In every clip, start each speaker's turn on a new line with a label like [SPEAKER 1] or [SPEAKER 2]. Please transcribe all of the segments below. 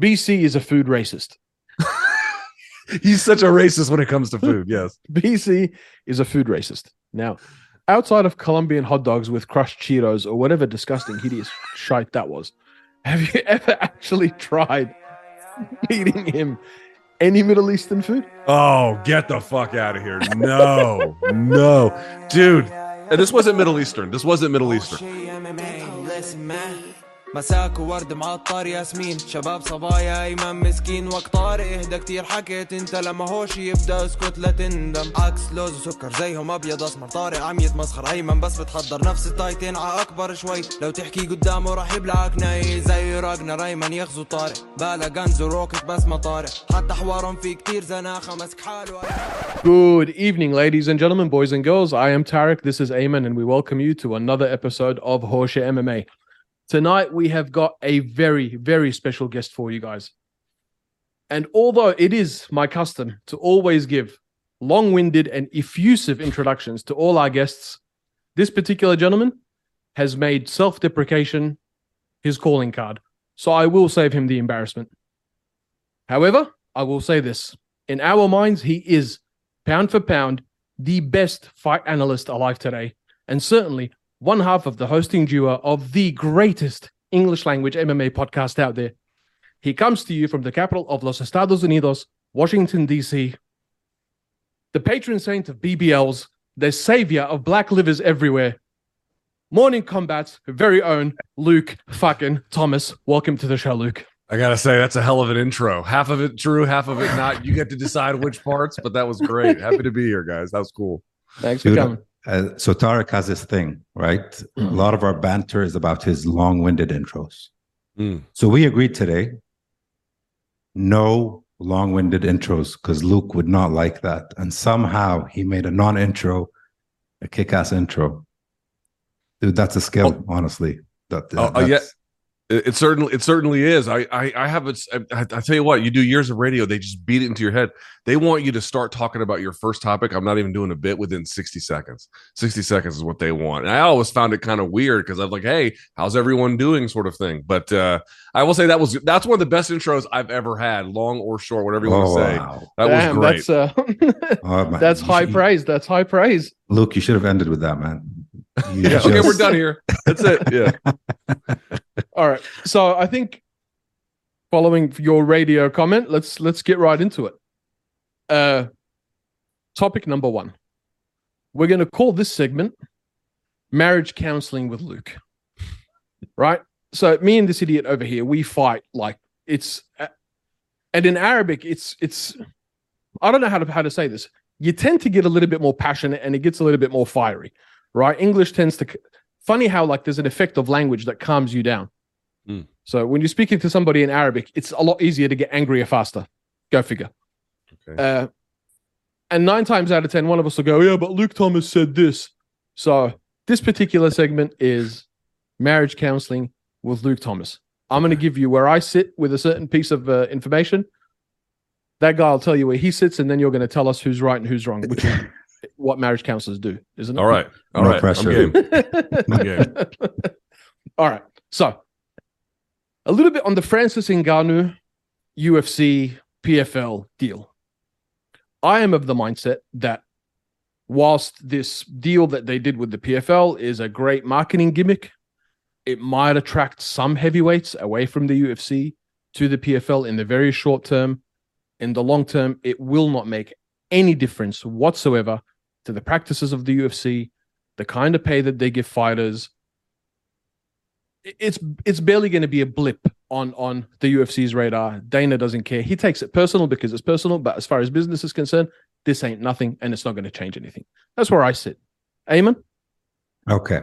[SPEAKER 1] BC is a food racist.
[SPEAKER 2] He's such a racist when it comes to food. Yes.
[SPEAKER 1] BC is a food racist. Now, outside of Colombian hot dogs with crushed Cheetos or whatever disgusting, hideous shite that was, have you ever actually tried feeding him any Middle Eastern food?
[SPEAKER 2] Oh, get the fuck out of here. No, no. Dude, and this wasn't Middle Eastern. This wasn't Middle Eastern.
[SPEAKER 3] مساك وورد معطر ياسمين. شباب صبايا ايمن مسكين. وقت طارق إهدى كتير. حكيت أنت لما هوش يبدأ اسكت لا تندم. عكس لوز وسكر زيهم أبيض أسمر. طارق عم يتمسخر أيمن بس بتحضر نفس التايتين ع أكبر شوي. لو تحكي قدامه راح يبلعك ناي. زي راجنا أيمن يغزو طارق. بالا غنز وروكت بس ما طارق. حتى حوارهم في كتير زناخة. مسك حاله.
[SPEAKER 1] Good evening, ladies and gentlemen, boys and girls. I am Tarek. This is Ayman, and we welcome you to another episode of Horseshoe MMA. Tonight, we have got a very, very special guest for you guys. And although it is my custom to always give long winded and effusive introductions to all our guests, this particular gentleman has made self deprecation his calling card. So I will save him the embarrassment. However, I will say this in our minds, he is pound for pound the best fight analyst alive today, and certainly one half of the hosting duo of the greatest English language MMA podcast out there. He comes to you from the capital of Los Estados Unidos, Washington, D.C., the patron saint of BBLs, the savior of black livers everywhere. Morning Kombat's very own Luke fucking Thomas. Welcome to the show, Luke.
[SPEAKER 2] I gotta say, that's a hell of an intro. Half of it true, half of it not. You get to decide which parts, but that was great. Happy to be here, guys. That was cool.
[SPEAKER 1] Thanks for coming.
[SPEAKER 4] Uh, so Tarek has this thing, right? A lot of our banter is about his long-winded intros.
[SPEAKER 2] Mm.
[SPEAKER 4] So we agreed today, no long-winded intros, because Luke would not like that. And somehow he made a non-intro, a kick-ass intro. Dude, that's a skill, honestly. That,
[SPEAKER 2] Oh, oh, yeah.
[SPEAKER 4] That's-
[SPEAKER 2] It, it certainly, it certainly is. I, I, I have it. I, I tell you what, you do years of radio, they just beat it into your head. They want you to start talking about your first topic. I'm not even doing a bit within 60 seconds. 60 seconds is what they want. And I always found it kind of weird because I'm like, hey, how's everyone doing, sort of thing. But uh, I will say that was that's one of the best intros I've ever had, long or short, whatever you want
[SPEAKER 4] Oh,
[SPEAKER 2] to say.
[SPEAKER 4] wow.
[SPEAKER 2] That
[SPEAKER 1] Damn,
[SPEAKER 2] was great.
[SPEAKER 1] that's uh,
[SPEAKER 4] Oh,
[SPEAKER 1] that's high
[SPEAKER 4] should-
[SPEAKER 1] praise. That's high praise.
[SPEAKER 4] Luke, you should have ended with that, man. You
[SPEAKER 2] yeah, okay, we're done here. That's it. Yeah.
[SPEAKER 1] All right. So I think following your radio comment, let's let's get right into it. Uh topic number 1. We're going to call this segment marriage counseling with Luke. Right? So me and this idiot over here, we fight like it's uh, and in Arabic it's it's I don't know how to how to say this. You tend to get a little bit more passionate and it gets a little bit more fiery, right? English tends to funny how like there's an effect of language that calms you down.
[SPEAKER 2] Mm.
[SPEAKER 1] So when you're speaking to somebody in Arabic, it's a lot easier to get angrier faster. Go figure.
[SPEAKER 2] Okay.
[SPEAKER 1] Uh, and nine times out of ten, one of us will go, "Yeah, but Luke Thomas said this." So this particular segment is marriage counseling with Luke Thomas. I'm going to give you where I sit with a certain piece of uh, information. That guy will tell you where he sits, and then you're going to tell us who's right and who's wrong, which is what marriage counselors do, isn't it?
[SPEAKER 2] All right. All
[SPEAKER 4] No
[SPEAKER 2] right.
[SPEAKER 4] pressure.
[SPEAKER 2] I'm game. game.
[SPEAKER 1] All right. So, a little bit on the Francis Ngannou UFC PFL deal. I am of the mindset that whilst this deal that they did with the PFL is a great marketing gimmick, it might attract some heavyweights away from the UFC to the PFL in the very short term. In the long term, it will not make any difference whatsoever to the practices of the UFC, the kind of pay that they give fighters, it's it's barely going to be a blip on on the UFC's radar. Dana doesn't care. He takes it personal because it's personal, but as far as business is concerned, this ain't nothing, and it's not going to change anything. That's where I sit. Amen.
[SPEAKER 4] Okay.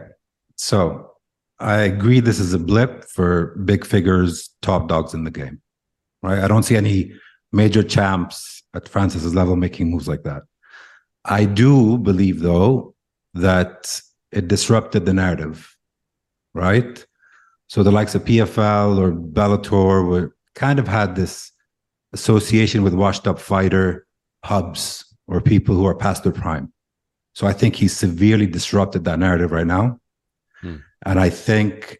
[SPEAKER 4] So I agree this is a blip for big figures, top dogs in the game. Right? I don't see any major champs at Francis's level making moves like that. I do believe though that it disrupted the narrative. Right? So the likes of PFL or Bellator were kind of had this association with washed up fighter hubs or people who are past their prime. So I think he severely disrupted that narrative right now.
[SPEAKER 2] Hmm.
[SPEAKER 4] And I think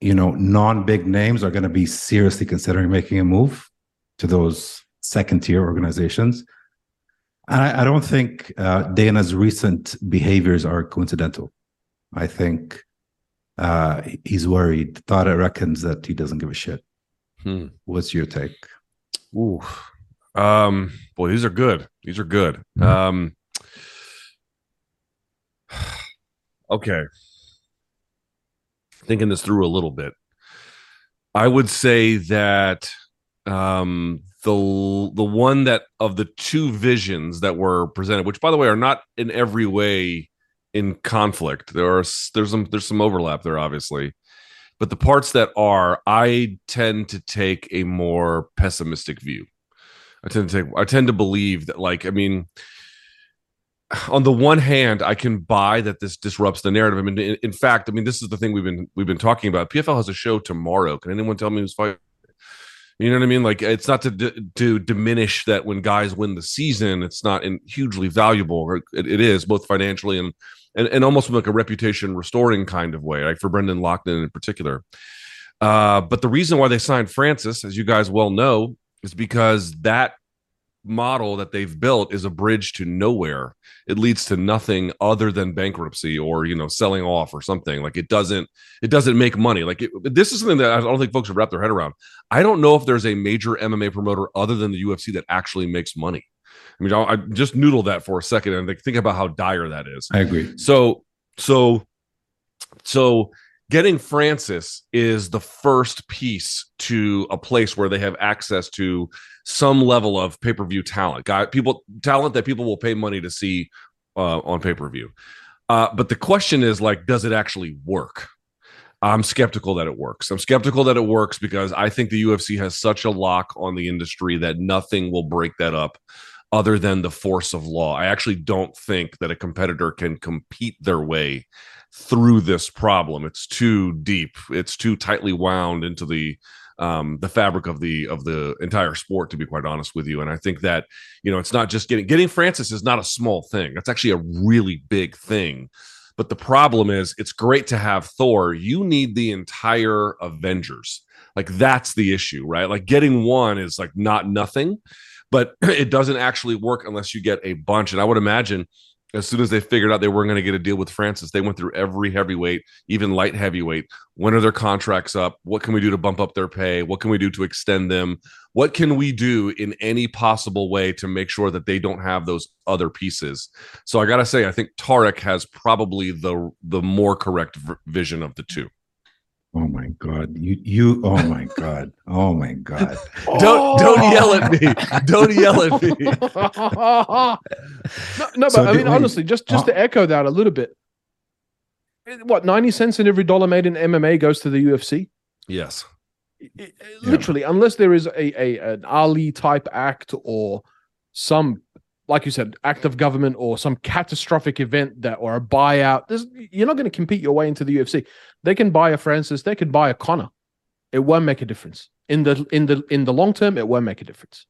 [SPEAKER 4] you know, non-big names are going to be seriously considering making a move to those second-tier organizations. And I, I don't think uh, Dana's recent behaviors are coincidental. I think uh, he's worried. Tarek reckons that he doesn't give a shit.
[SPEAKER 2] Hmm.
[SPEAKER 4] What's your take?
[SPEAKER 2] Ooh. Um, boy, these are good. These are good. Um, okay. Thinking this through a little bit. I would say that um the the one that of the two visions that were presented, which by the way are not in every way in conflict. There are there's some there's some overlap there, obviously. But the parts that are, I tend to take a more pessimistic view. I tend to take I tend to believe that like I mean on the one hand I can buy that this disrupts the narrative. I mean in, in fact, I mean this is the thing we've been we've been talking about. PFL has a show tomorrow. Can anyone tell me who's fighting? You know what I mean? Like it's not to d- to diminish that when guys win the season, it's not in, hugely valuable. It, it is both financially and, and and almost like a reputation restoring kind of way, like for Brendan Loughnane in particular. Uh, but the reason why they signed Francis, as you guys well know, is because that model that they've built is a bridge to nowhere. It leads to nothing other than bankruptcy or you know selling off or something. Like it doesn't it doesn't make money. Like it, this is something that I don't think folks have wrapped their head around. I don't know if there's a major MMA promoter other than the UFC that actually makes money. I mean, I, I just noodle that for a second and like, think about how dire that is.
[SPEAKER 4] I agree.
[SPEAKER 2] So, so, so getting Francis is the first piece to a place where they have access to some level of pay per view talent. Guy, people talent that people will pay money to see uh, on pay per view. Uh, but the question is like, does it actually work? I'm skeptical that it works. I'm skeptical that it works because I think the UFC has such a lock on the industry that nothing will break that up other than the force of law. I actually don't think that a competitor can compete their way through this problem. It's too deep. It's too tightly wound into the um, the fabric of the of the entire sport. To be quite honest with you, and I think that you know it's not just getting getting Francis is not a small thing. That's actually a really big thing. But the problem is, it's great to have Thor. You need the entire Avengers. Like that's the issue, right? Like getting one is like not nothing, but it doesn't actually work unless you get a bunch. And I would imagine as soon as they figured out they weren't going to get a deal with Francis, they went through every heavyweight, even light heavyweight. When are their contracts up? What can we do to bump up their pay? What can we do to extend them? What can we do in any possible way to make sure that they don't have those other pieces? So I got to say, I think Tarek has probably the the more correct v- vision of the two.
[SPEAKER 4] Oh my god. You you oh my god. Oh my god.
[SPEAKER 2] Don't don't oh. yell at me. Don't yell at me.
[SPEAKER 1] no, no, but
[SPEAKER 4] So
[SPEAKER 1] I mean,
[SPEAKER 4] we-
[SPEAKER 1] honestly, just just to uh-huh. echo that a little bit. What ninety cents in every dollar made in MMA goes to the UFC?
[SPEAKER 2] Yes.
[SPEAKER 1] I- I- Literally, unless there is a, a an Ali type act or some, like you said, act of government or some catastrophic event that or a buyout, there's, you're not going to compete your way into the UFC. They can buy a Francis, they can buy a Conor. It won't make a difference in the in the in the long term. It won't make a difference.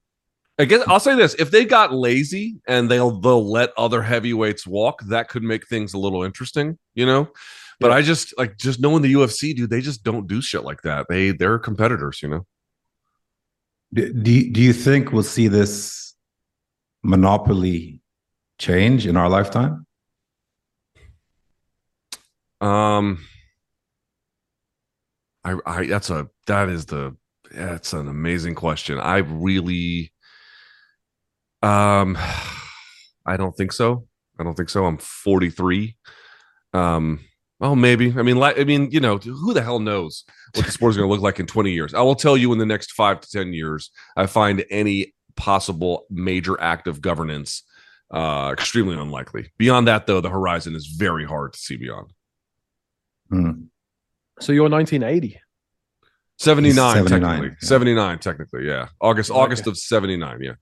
[SPEAKER 2] I guess I'll say this: if they got lazy and they'll they'll let other heavyweights walk, that could make things a little interesting, you know. But
[SPEAKER 1] Yeah.
[SPEAKER 2] I just like just knowing the UFC, dude, they just don't do shit like that. They they're competitors, you know.
[SPEAKER 4] Do, do you- do you think we'll see this monopoly change in our lifetime?
[SPEAKER 2] Um, I I that's a that is the that's an amazing question. I really, um, I don't think so. I don't think so. I'm 43. Um, well, maybe. I mean, like, I mean, you know, who the hell knows what the sport is going to look like in 20 years? I will tell you in the next five to 10 years, I find any possible major act of governance uh extremely unlikely. Beyond that, though, the horizon is very hard to see beyond.
[SPEAKER 4] Hmm.
[SPEAKER 1] So you're 1980.
[SPEAKER 2] 79,
[SPEAKER 4] 79,
[SPEAKER 2] technically.
[SPEAKER 4] yeah.
[SPEAKER 2] 79 technically, yeah. August
[SPEAKER 1] Okay.
[SPEAKER 2] August of 79, yeah.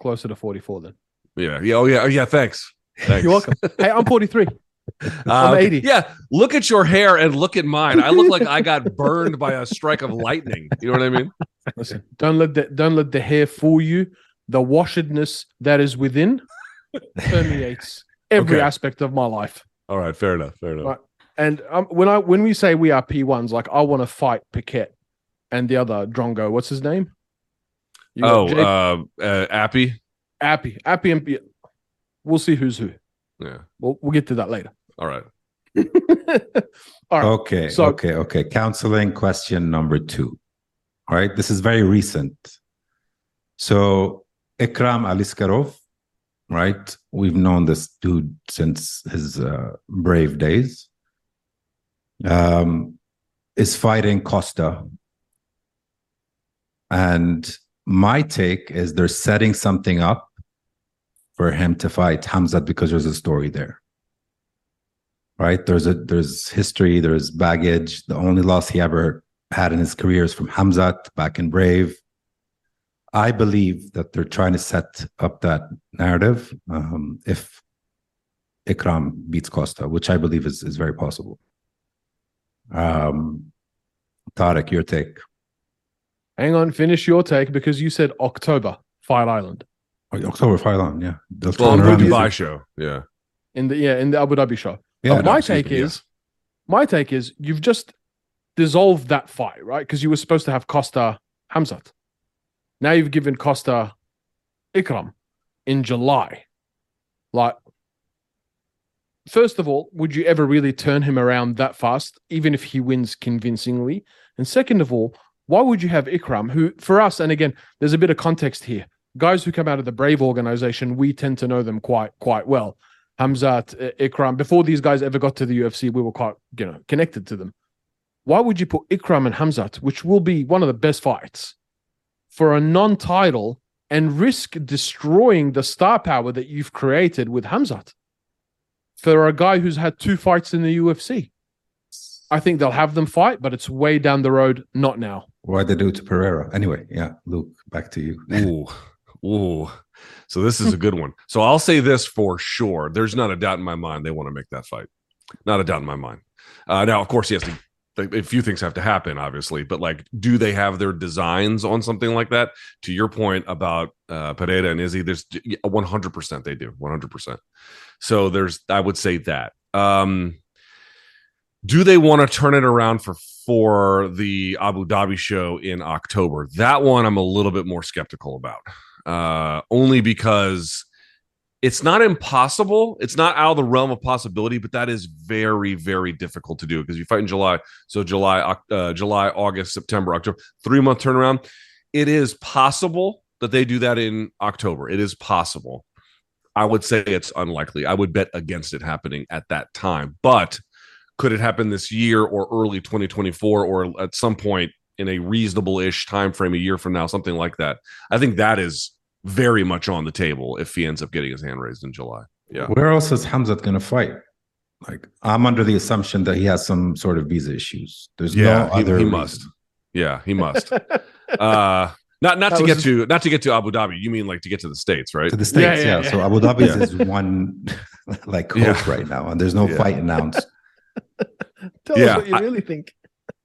[SPEAKER 1] Closer to 44 then.
[SPEAKER 2] Yeah. Yeah, oh yeah, oh yeah, thanks. Thanks.
[SPEAKER 1] You're welcome. hey, I'm 43. I'm 80.
[SPEAKER 2] Yeah, look at your hair and look at mine. I look like I got burned by a strike of lightning. You know what I mean?
[SPEAKER 1] Listen, don't let the don't let the hair fool you. The washedness that is within permeates every
[SPEAKER 2] Okay.
[SPEAKER 1] aspect of my life.
[SPEAKER 2] All right, fair enough. Fair enough.
[SPEAKER 1] Right. And um, when I when we say we are P ones, like I want to fight Paquette and the other Drongo. What's his name? You
[SPEAKER 2] Oh, uh, uh, Appy.
[SPEAKER 1] Appy, Appy, and P- we'll see who's who.
[SPEAKER 2] Yeah.
[SPEAKER 1] We'll we'll get to that later.
[SPEAKER 2] All right.
[SPEAKER 1] All right.
[SPEAKER 4] Okay,
[SPEAKER 1] So-
[SPEAKER 4] okay, okay. Counseling question number two. All right, this is very recent. So Ikram Aliskerov, right? We've known this dude since his uh, brave days. Um, is fighting Costa, and my take is they're setting something up for him to fight Hamzat because there's a story there. Right? There's a there's history there's baggage the only loss he ever had in his career is from hamzat back in brave. I believe that they're trying to set up that narrative um, if ikram beats costa which i believe is, is very possible. Um Tarek, your take.
[SPEAKER 1] Hang on, finish your take because you said October Fight Island
[SPEAKER 4] october fight on yeah they'll
[SPEAKER 2] Well, the
[SPEAKER 4] around and-
[SPEAKER 2] Dubai show. Yeah.
[SPEAKER 1] in the yeah in the Abu Dhabi show.
[SPEAKER 4] yeah,
[SPEAKER 1] my
[SPEAKER 4] excuse
[SPEAKER 1] take
[SPEAKER 4] me, yeah.
[SPEAKER 1] is, my take is, you've just dissolved that fight, right? Because you were supposed to have Costa Hamzat. Now you've given Costa Ikram in July. Like, first of all, would you ever really turn him around that fast, even if he wins convincingly? And second of all, why would you have Ikram, who for us, and again, there's a bit of context here. Guys who come out of the Brave organization, we tend to know them quite quite well. Hamzat, uh, Ikram. Before these guys ever got to the UFC, we were quite, you know, connected to them. Why would you put Ikram and Hamzat, which will be one of the best fights, for a non-title and risk destroying the star power that you've created with Hamzat for a guy who's had two fights in the UFC? I think they'll have them fight, but it's way down the road, not now.
[SPEAKER 4] why'd they do it to pereira anyway yeah luke back to you
[SPEAKER 2] Ooh. So this is a good one. So I'll say this for sure. There's not a doubt in my mind they want to make that fight. Not a doubt in my mind. Uh, now, of course, he has to. A few things have to happen, obviously, but like, do they have their designs on something like that? To your point about uh, and Izzy, there's 100 percent they do 100. percent So there's, I would say that. Um, do they want to turn it around for for the Abu Dhabi show in October? That one I'm a little bit more skeptical about. Uh, only because it's not impossible. It's not out of the realm of possibility, but that is very, very difficult to do because you fight in July. So July, uh, July, August, September, October, three month turnaround. It is possible that they do that in October. It is possible. I would say it's unlikely. I would bet against it happening at that time. But could it happen this year or early 2024 or at some point in a reasonable ish time frame a year from now, something like that? I think that is very much on the table if he ends up getting his hand raised in July. Yeah.
[SPEAKER 4] Where else is Hamzat going to fight? Like, I'm under the assumption that he has some sort of visa issues. There's
[SPEAKER 2] Yeah,
[SPEAKER 4] no
[SPEAKER 2] he-
[SPEAKER 4] other.
[SPEAKER 2] he
[SPEAKER 4] reason.
[SPEAKER 2] must. Yeah, he must. uh not not
[SPEAKER 1] That
[SPEAKER 2] to get
[SPEAKER 1] his-
[SPEAKER 2] to not to get to Abu Dhabi. You mean like to get to the states, right?
[SPEAKER 4] to the states.
[SPEAKER 1] yeah,
[SPEAKER 4] Yeah,
[SPEAKER 1] yeah.
[SPEAKER 4] So Abu Dhabi
[SPEAKER 2] Yeah.
[SPEAKER 4] is one like hope
[SPEAKER 2] Yeah.
[SPEAKER 4] right now, and there's no
[SPEAKER 2] Yeah.
[SPEAKER 4] fight announced.
[SPEAKER 1] Tell
[SPEAKER 2] Yeah,
[SPEAKER 1] us what you
[SPEAKER 2] I-
[SPEAKER 1] really think.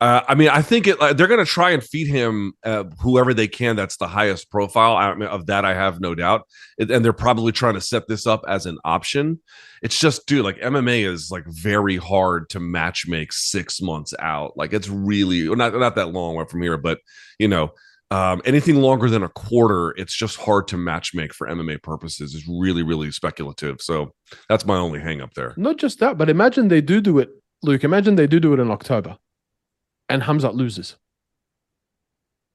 [SPEAKER 2] Uh, I mean, I think it, uh, they're going to try and feed him uh, whoever they can. That's the highest profile. I mean, of that, I have no doubt. It, and they're probably trying to set this up as an option. It's just, dude, like MMA is like very hard to match make six months out. Like it's really not not that long from here, but you know, um, anything longer than a quarter, it's just hard to match make for MMA purposes. Is really really speculative. So that's my only hang up there.
[SPEAKER 1] Not just that, but imagine they do do it, Luke. Imagine they do do it in October, and Hamzat loses.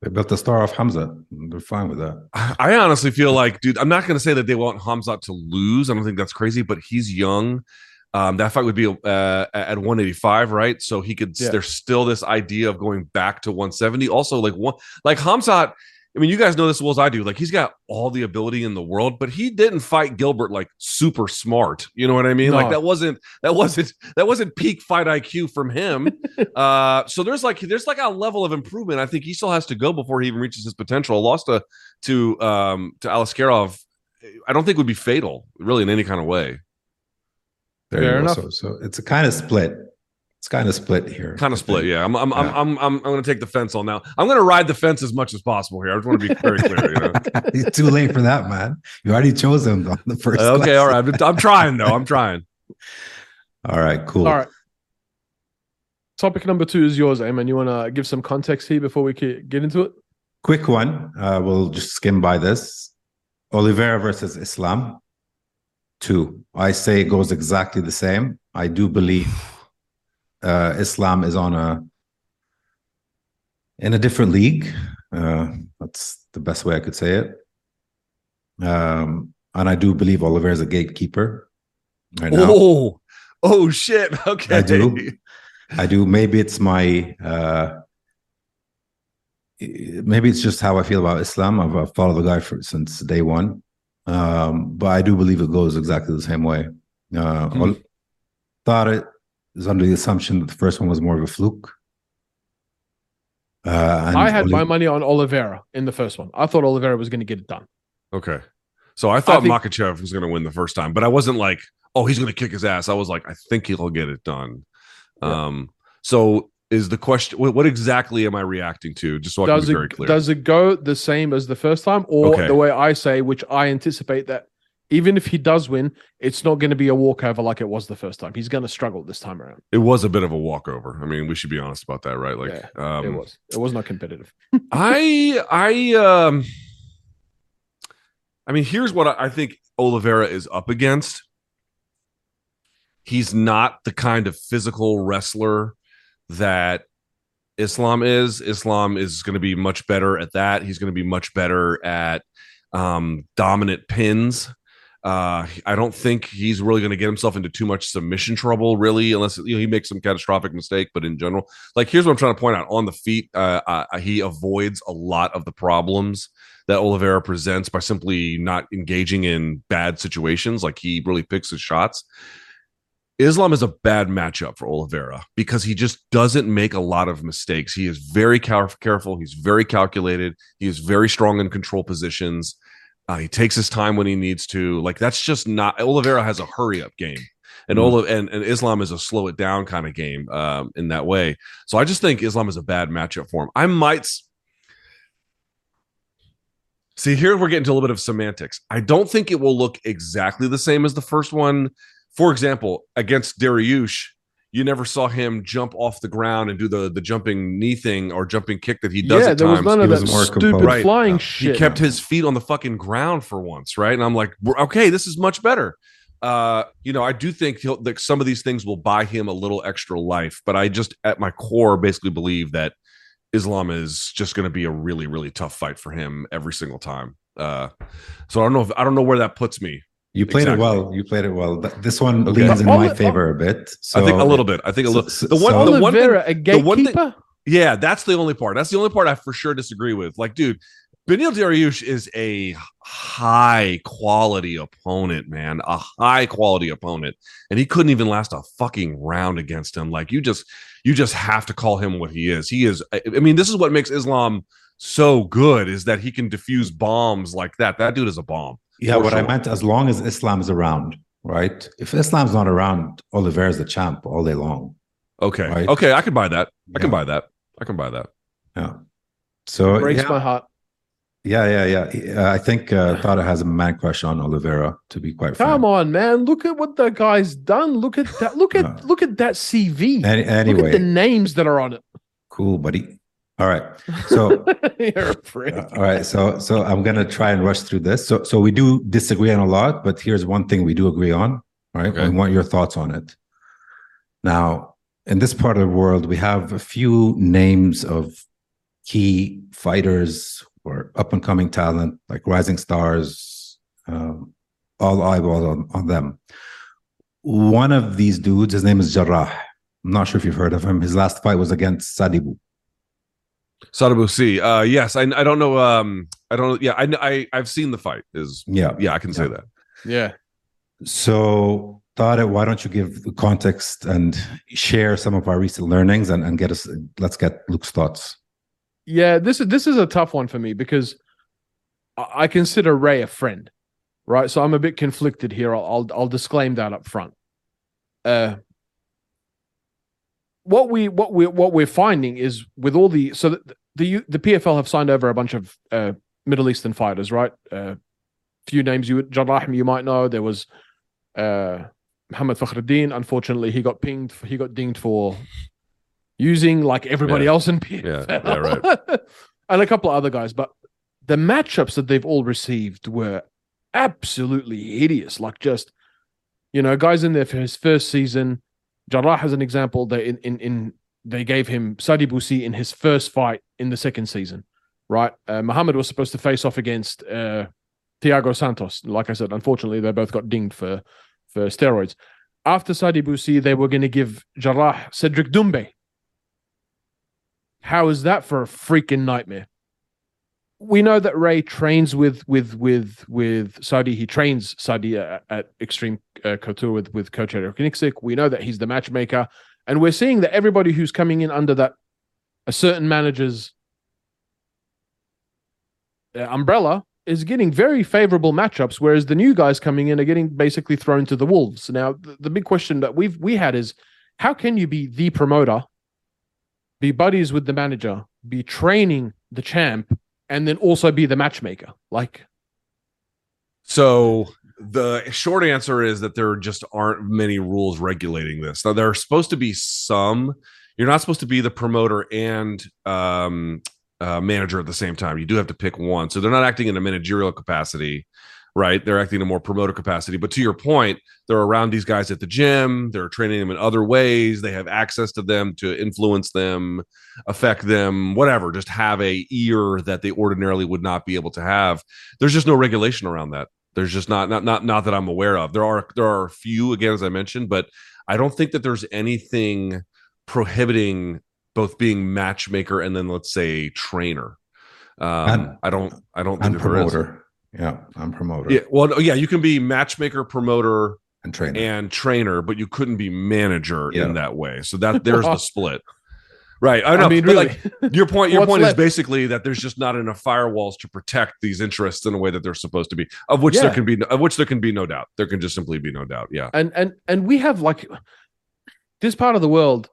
[SPEAKER 4] They built the star off Hamza. They're fine with that.
[SPEAKER 2] I honestly feel like, dude, I'm not going to say that they want Hamzat to lose. I don't think that's crazy, but he's young. Um, that fight would be uh, at 185, right? So he could.
[SPEAKER 1] Yeah.
[SPEAKER 2] There's still this idea of going back to 170. Also, like one, like Hamzat. I mean, you guys know this as well as I do. Like he's got all the ability in the world, but he didn't fight Gilbert like super smart. You know what I mean? Like that wasn't that wasn't that wasn't peak fight IQ from him. uh, so there's like there's like a level of improvement. I think he still has to go before he even reaches his potential. A loss to to um to Aliskerov, I don't think would be fatal, really, in any kind of way.
[SPEAKER 4] There
[SPEAKER 1] Fair
[SPEAKER 4] you go.
[SPEAKER 1] enough.
[SPEAKER 4] So, so it's a kind of split. It's kind of split here.
[SPEAKER 2] Kind of split, yeah. I'm I'm, I'm I'm I'm I'm going to take the fence on now. I'm going to ride the fence as much as possible here. I just want to be very clear. You know?
[SPEAKER 4] it's too late for that, man. You already chose him on the first.
[SPEAKER 2] okay,
[SPEAKER 4] class.
[SPEAKER 2] all right. I'm, I'm trying though. I'm trying.
[SPEAKER 4] All right, cool.
[SPEAKER 1] All right. Topic number two is yours, Ayman. You want to give some context here before we get into it?
[SPEAKER 4] Quick one. Uh, we'll just skim by this. Oliveira versus Islam. Two. I say it goes exactly the same. I do believe uh, Islam is on a in a different league. Uh, that's the best way I could say it. Um, and I do believe Oliver is a gatekeeper. Right now.
[SPEAKER 2] Oh, oh shit. Okay.
[SPEAKER 4] I do. I do. Maybe it's my uh maybe it's just how I feel about Islam. I've, I've followed the guy for, since day one. Um, but I do believe it goes exactly the same way. Uh thought it is under the assumption that the first one was more of a fluke. Uh, and
[SPEAKER 1] I had
[SPEAKER 4] Oli-
[SPEAKER 1] my money on Oliveira in the first one. I thought Oliveira was going to get it done.
[SPEAKER 2] Okay. So I thought
[SPEAKER 1] think-
[SPEAKER 2] Makhachev was going to win the first time, but I wasn't like, oh, he's going to kick his ass. I was like, I think he'll get it done.
[SPEAKER 1] Yeah.
[SPEAKER 2] Um, so is the question, what, what exactly am I reacting to? Just so I can
[SPEAKER 1] Does
[SPEAKER 2] be
[SPEAKER 1] it
[SPEAKER 2] very clear.
[SPEAKER 1] does it go the same as the first time, or
[SPEAKER 2] Okay.
[SPEAKER 1] the way I say, which I anticipate that even if he does win, it's not going to be a walkover like it was the first time. He's going to struggle this time around.
[SPEAKER 2] it was a bit of a walkover. I mean, we should be honest about that, right? Like, um,
[SPEAKER 1] it was. It was not competitive.
[SPEAKER 2] I I um I mean here's what I, I think Oliveira is up against. He's not the kind of physical wrestler that Islam is. Islam is going to be much better at that. He's going to be much better at um dominant pins. Uh, I don't think he's really going to get himself into too much submission trouble, really, unless you know he makes some catastrophic mistake. But in general, like here's what I'm trying to point out: on the feet, uh, uh, he avoids a lot of the problems that Oliveira presents by simply not engaging in bad situations. Like he really picks his shots. Islam is a bad matchup for Oliveira because he just doesn't make a lot of mistakes. He is very careful. He's very calculated. He is very strong in control positions. Uh, he takes his time when he needs to. Like that's just not. Oliveira has a hurry up game, and. Ola and, and Islam is a slow it down kind of game um, in that way. So I just think Islam is a bad matchup for him. I might see here we're getting to a little bit of semantics. I don't think it will look exactly the same as the first one. For example, against Dariush, you never saw him jump off the ground and do the the jumping knee thing or jumping kick that he does
[SPEAKER 1] yeah,
[SPEAKER 2] at
[SPEAKER 1] there was
[SPEAKER 2] times.
[SPEAKER 1] none
[SPEAKER 4] He
[SPEAKER 1] of
[SPEAKER 4] was
[SPEAKER 1] that
[SPEAKER 4] more
[SPEAKER 1] stupid.
[SPEAKER 2] Right.
[SPEAKER 1] flying
[SPEAKER 4] Yeah.
[SPEAKER 1] shit.
[SPEAKER 2] he kept his feet on the fucking ground for once, right? And I'm like, okay, this is much better. Uh, you know, I do think he'll like some of these things will buy him a little extra life, but I just at my core basically believe that Islam is just going to be a really, really tough fight for him every single time. Uh, so I don't know if I don't know where that puts me.
[SPEAKER 4] You played
[SPEAKER 2] Exactly.
[SPEAKER 4] it well. You played it well. Th- This one
[SPEAKER 2] Okay.
[SPEAKER 4] leans in
[SPEAKER 1] Oli-
[SPEAKER 4] my favor a bit. So
[SPEAKER 2] I think a little bit. I think a
[SPEAKER 4] so-
[SPEAKER 2] little.
[SPEAKER 4] so-
[SPEAKER 2] the one,
[SPEAKER 4] so-
[SPEAKER 2] the one thing,
[SPEAKER 1] Oliveira, a
[SPEAKER 2] the one thing-
[SPEAKER 1] gatekeeper.
[SPEAKER 2] Yeah, that's the only part. That's the only part I for sure disagree with. Like, dude, Beneil Dariush is a high quality opponent, man. A high quality opponent. And he couldn't even last a fucking round against him. Like you just you just have to call him what he is. He is I I mean, this is what makes Islam so good is that he can diffuse bombs like that. That dude is a bomb.
[SPEAKER 4] Yeah,
[SPEAKER 2] For
[SPEAKER 4] what I meant as long as Islam's around, right? If Islam's not around, Oliveira's the champ all day long.
[SPEAKER 2] Okay.
[SPEAKER 4] Right.
[SPEAKER 2] Okay, I can buy that. I can buy that. I can buy that.
[SPEAKER 4] Yeah. So it
[SPEAKER 1] Breaks
[SPEAKER 4] yeah,
[SPEAKER 1] my heart.
[SPEAKER 4] yeah, yeah, yeah. Uh, I think uh, Tata has a man crush on Oliveira. To be quite frank.
[SPEAKER 1] Come on, man! Look at what the guy's done. Look at that. Look at
[SPEAKER 4] No.
[SPEAKER 1] look at that CV.
[SPEAKER 4] Any,
[SPEAKER 1] Look at the names that are on it.
[SPEAKER 4] cool, buddy. All right. So
[SPEAKER 1] You're a prick.
[SPEAKER 4] Uh, all right. So so i'm gonna try and rush through this. So so we do disagree on a lot but here's one thing we do agree on right?
[SPEAKER 2] Okay.
[SPEAKER 4] we want your thoughts on it. Now in this part of the world we have a few names of key fighters or up and coming talent like rising stars um, all eyeballs on, on them. One of these dudes his name is jarrah. I'm not sure if you've heard of him. His last fight was against Sadibou
[SPEAKER 2] Sadibou Sy. Uh yes, I I don't know um I don't yeah, I I I've seen the fight is
[SPEAKER 4] yeah
[SPEAKER 2] yeah, I can say that.
[SPEAKER 1] Yeah.
[SPEAKER 4] So, Tara, why don't you give the context and share some of our recent learnings and, and get us, let's get Luke's thoughts.
[SPEAKER 1] Yeah, this is this is a tough one for me because I I consider Ray a friend, right? So I'm a bit conflicted here. I'll I'll, I'll disclaim that up front. Uh, what we what we what we're finding is with all the so the the, the PFL have signed over a bunch of uh, Middle Eastern fighters, right? Uh, few names you Jarrah you might know. There was uh, Muhammad Fakhreddine. Unfortunately, he got pinged. He got dinged for using like everybody
[SPEAKER 2] Yeah.
[SPEAKER 1] else in PFL.
[SPEAKER 2] Yeah, yeah, right.
[SPEAKER 1] and a couple of other guys, but the matchups that they've all received were absolutely hideous. Like just, you know, guys in there for his first season. Jarrah has an example. They in in, in they gave him Sadibou Sy in his first fight in the second season, right? Uh, Muhammad was supposed to face off against uh, Thiago Santos. Like I said, unfortunately, they both got dinged for for steroids. After Sadibou Sy, they were going to give Jarrah Cedric Doumbe. How is that for a freaking nightmare? We know that Ray trains with with with with Saudi. He trains Saudi at, at Xtreme uh, Couture with with Coach Eric Nicksick. We know that he's the matchmaker, and we're seeing that everybody who's coming in under that a certain manager's uh, umbrella is getting very favorable matchups, whereas the new guys coming in are getting basically thrown to the wolves. Now, the, the big question that we've we had is how can you be the promoter, be buddies with the manager, be training the champ, and then also be the matchmaker? Like,
[SPEAKER 2] So the short answer is that there just aren't many rules regulating this. Now there are supposed to be some. You're not supposed to be the promoter and um, uh, manager at the same time. You do have to pick one. So they're not acting in a managerial capacity, right? They're acting in a more promoter capacity. But to your point, they're around these guys at the gym. They're training them in other ways. They have access to them to influence them, affect them, whatever. Just have a ear that they ordinarily would not be able to have. There's just no regulation around that. There's just not not not not that I'm aware of. There are there are a few again as I mentioned, but I don't think that there's anything prohibiting both being matchmaker and then let's say trainer. Um, I don't I don't think
[SPEAKER 4] and
[SPEAKER 2] that there is.
[SPEAKER 4] promoter. Yeah, I'm promoter
[SPEAKER 2] Yeah, well, yeah, you can be matchmaker, promoter,
[SPEAKER 4] and trainer.
[SPEAKER 2] and trainer, but you couldn't be manager
[SPEAKER 4] Yeah.
[SPEAKER 2] in that way. So that there's the split. Right. I know.
[SPEAKER 1] I mean, really,
[SPEAKER 2] like your point, your point
[SPEAKER 1] left?
[SPEAKER 2] is basically that there's just not enough firewalls to protect these interests in a way that they're supposed to be, of which there can be of which there can be no doubt. There can just simply be no doubt. Yeah.
[SPEAKER 1] and and and we have like this part of the world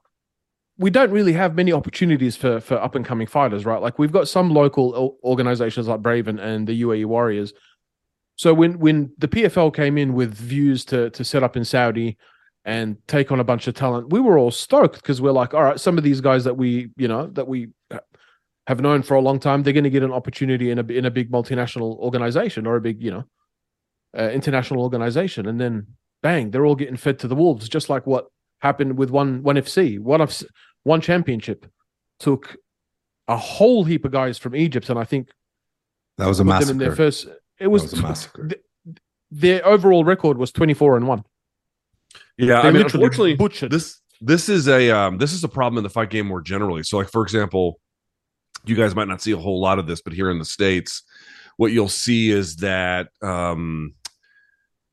[SPEAKER 1] we don't really have many opportunities for for up and coming fighters right? Like we've got some local organizations like brave and, and the uae warriors. So when when the pfl came in with views to to set up in saudi and take on a bunch of talent we were all stoked because we're like all right some of these guys that we you know that we have known for a long time they're going to get an opportunity in a in a big multinational organization or a big you know uh, international organization. And then bang they're all getting fed to the wolves just like what happened with one one fc one of one championship took a whole heap of guys from egypt and i think
[SPEAKER 4] that was a
[SPEAKER 1] massacre. in their first it was,
[SPEAKER 4] was a massacre.
[SPEAKER 1] th- their overall record was 24 and 1
[SPEAKER 2] Yeah.
[SPEAKER 1] they
[SPEAKER 2] I mean,
[SPEAKER 1] literally
[SPEAKER 2] unfortunately,
[SPEAKER 1] butchered
[SPEAKER 2] this this is a um this is a problem in the fight game more generally. So, like for example, you guys might not see a whole lot of this, but here in the states, what you'll see is that um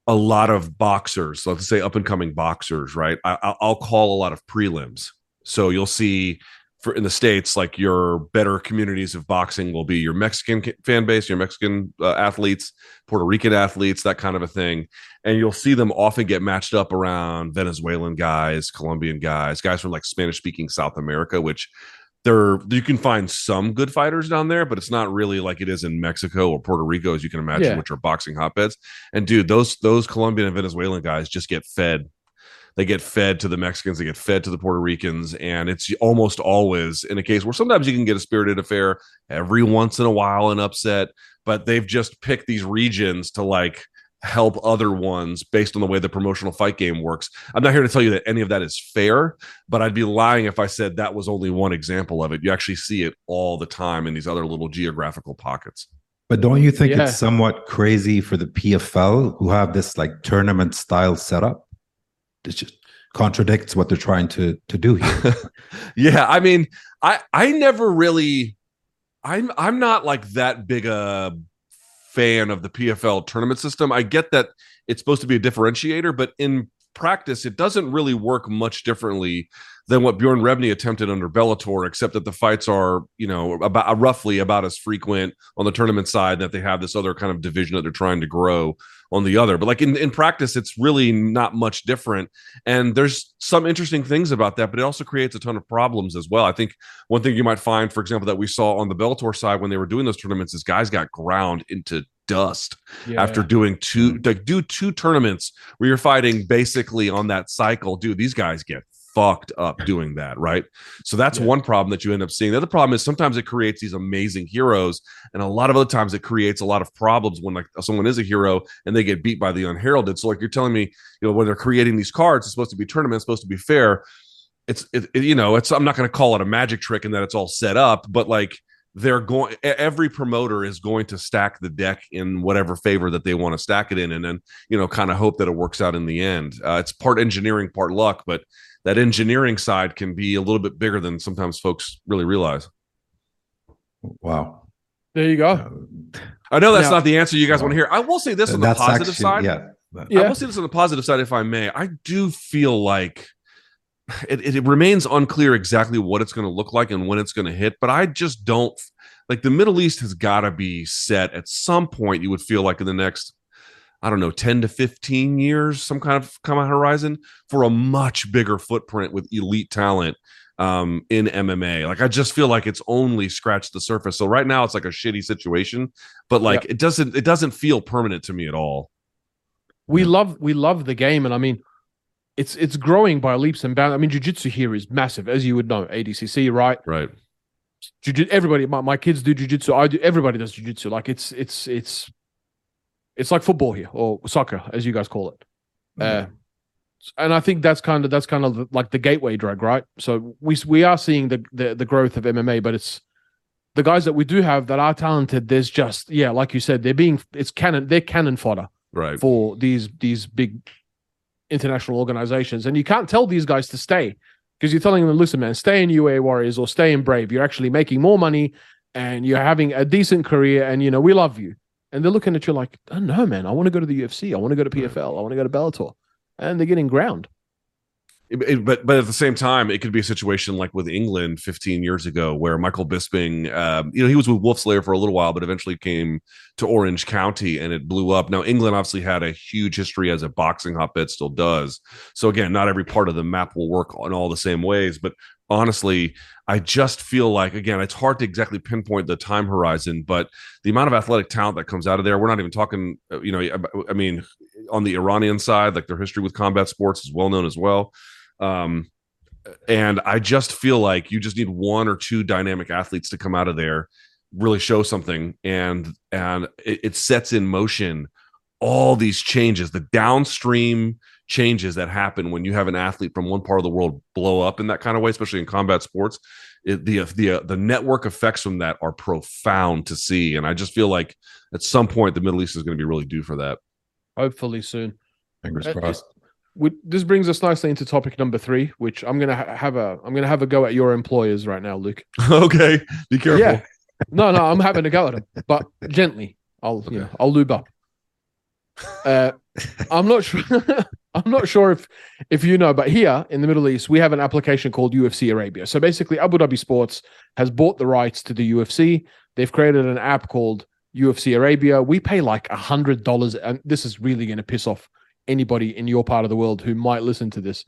[SPEAKER 2] a lot of boxers, let's say up and coming boxers, right? I, I'll- I'll call a lot of prelims. So you'll see for in the states, like your better communities of boxing will be your Mexican fan base, your Mexican uh, athletes, Puerto Rican athletes, that kind of a thing, and you'll see them often get matched up around Venezuelan guys, Colombian guys, guys from like Spanish speaking South America, which there you can find some good fighters down there, but it's not really like it is in Mexico or Puerto Rico, as you can imagine,
[SPEAKER 1] Yeah.
[SPEAKER 2] which are boxing hotbeds. And dude, those those Colombian and Venezuelan guys just get fed. They get fed to the Mexicans, they get fed to the Puerto Ricans, and it's almost always in a case where sometimes you can get a spirited affair every once in a while, an upset, but they've just picked these regions to like help other ones based on the way the promotional fight game works. I'm not here to tell you that any of that is fair, but I'd be lying if I said that was only one example of it. You actually see it all the time in these other little geographical pockets.
[SPEAKER 4] But don't you think
[SPEAKER 1] Yeah.
[SPEAKER 4] it's somewhat crazy for the PFL who have this like tournament style setup? It just contradicts what they're trying to to do here.
[SPEAKER 2] yeah, I mean, I I never really I'm I'm not like that big a fan of the PFL tournament system. I get that it's supposed to be a differentiator, but in practice it doesn't really work much differently than what Bjorn Rebney attempted under Bellator, except that the fights are, you know, about roughly about as frequent on the tournament side that they have this other kind of division that they're trying to grow on the other. But like in, in practice, it's really not much different. And there's some interesting things about that, but it also creates a ton of problems as well. I think one thing you might find, for example, that we saw on the Bellator side when they were doing those tournaments is guys got ground into dust
[SPEAKER 1] Yeah.
[SPEAKER 2] after doing two mm. like do two tournaments where you're fighting basically on that cycle dude these guys get fucked up doing that, right? So that's
[SPEAKER 1] Yeah.
[SPEAKER 2] one problem that you end up seeing. The other problem is sometimes it creates these amazing heroes, and a lot of other times it creates a lot of problems when like someone is a hero and they get beat by the unheralded. So like you're telling me, you know, when they're creating these cards, it's supposed to be tournament, it's supposed to be fair. It's it, it- you know, it's I'm not going to call it a magic trick and that it's all set up, but like they're going every promoter is going to stack the deck in whatever favor that they want to stack it in and then you know kind of hope that it works out in the end uh, it's part engineering part luck but that engineering side can be a little bit bigger than sometimes folks really realize
[SPEAKER 4] Wow.
[SPEAKER 1] There you go.
[SPEAKER 4] Uh,
[SPEAKER 2] i know that's
[SPEAKER 1] Now-
[SPEAKER 2] not the answer you guys want to hear i will say this on the positive
[SPEAKER 4] actually-
[SPEAKER 2] side
[SPEAKER 4] Yeah.
[SPEAKER 2] I
[SPEAKER 1] Yeah.
[SPEAKER 2] will say this on the positive side, if I may. I do feel like it, it, remains unclear exactly what it's going to look like and when it's going to hit, but I just don't like the Middle East has got to be set at some point. You would feel like in the next, I don't know, 10 to 15 years, some kind of come horizon for a much bigger footprint with elite talent um in MMA. Like I just feel like it's only scratched the surface. So right now it's like a shitty situation, but like it doesn't it doesn't feel permanent to me at all.
[SPEAKER 1] we love we love the game and i mean it's it's growing by leaps and bounds. I mean jiu-jitsu here is massive as you would know adcc right?
[SPEAKER 2] Right.
[SPEAKER 1] Jiu- everybody my, my kids do jiu-jitsu. I do everybody does jiu-jitsu. Like it's it's it's it's like football here or soccer as you guys call it. Uh and i think that's kind of that's kind of like the gateway drug right? So we we are seeing the the, the growth of mma but it's the guys that we do have that are talented there's just yeah like you said they're being it's cannon they're cannon fodder
[SPEAKER 2] Right.
[SPEAKER 1] for these these big international organizations and you can't tell these guys to stay because you're telling them listen man stay in ua warriors or stay in brave. You're actually making more money and you're having a decent career and you know we love you. And they're looking at you like oh no man. I want to go to the ufc i want to go to pfl i want to go to bellator. And they're getting ground
[SPEAKER 2] It- but but at the same time, it could be a situation like with England 15 years ago, where Michael Bisping, um, you know, he was with Wolf for a little while, but eventually came to Orange County and it blew up. Now England obviously had a huge history as a boxing hotbed, still does. So again, not every part of the map will work in all the same ways, but honestly, I just feel like again, it's hard to exactly pinpoint the time horizon, but the amount of athletic talent that comes out of there, we're not even talking, uh, you know, I- I mean, on the Iranian side, like their history with combat sports is well known as well. Um, and I just feel like you just need one or two dynamic athletes to come out of there, really show something, and and it, it sets in motion all these changes, the downstream changes that happen when you have an athlete from one part of the world blow up in that kind of way, especially in combat sports. It, the the the network effects from that are profound to see, and I just feel like at some point the Middle East is going to be really due for that.
[SPEAKER 1] hopefully soon
[SPEAKER 4] Fingers
[SPEAKER 1] Uh,
[SPEAKER 4] crossed.
[SPEAKER 1] We, this brings us nicely into topic number three which i'm gonna ha- have a i'm gonna have a go at your employers right now luke
[SPEAKER 2] okay, be careful.
[SPEAKER 1] Yeah. No, no, I'm having a go at them, but gently. I'll you
[SPEAKER 2] Okay.
[SPEAKER 1] know, I'll lube up. Uh, I'm not sure. I'm not sure if if you know, but here in the Middle East, we have an application called UFC Arabia. So basically, Abu Dhabi Sports has bought the rights to the UFC. They've created an app called UFC Arabia. We pay like a hundred dollars, and this is really going to piss off anybody in your part of the world who might listen to this.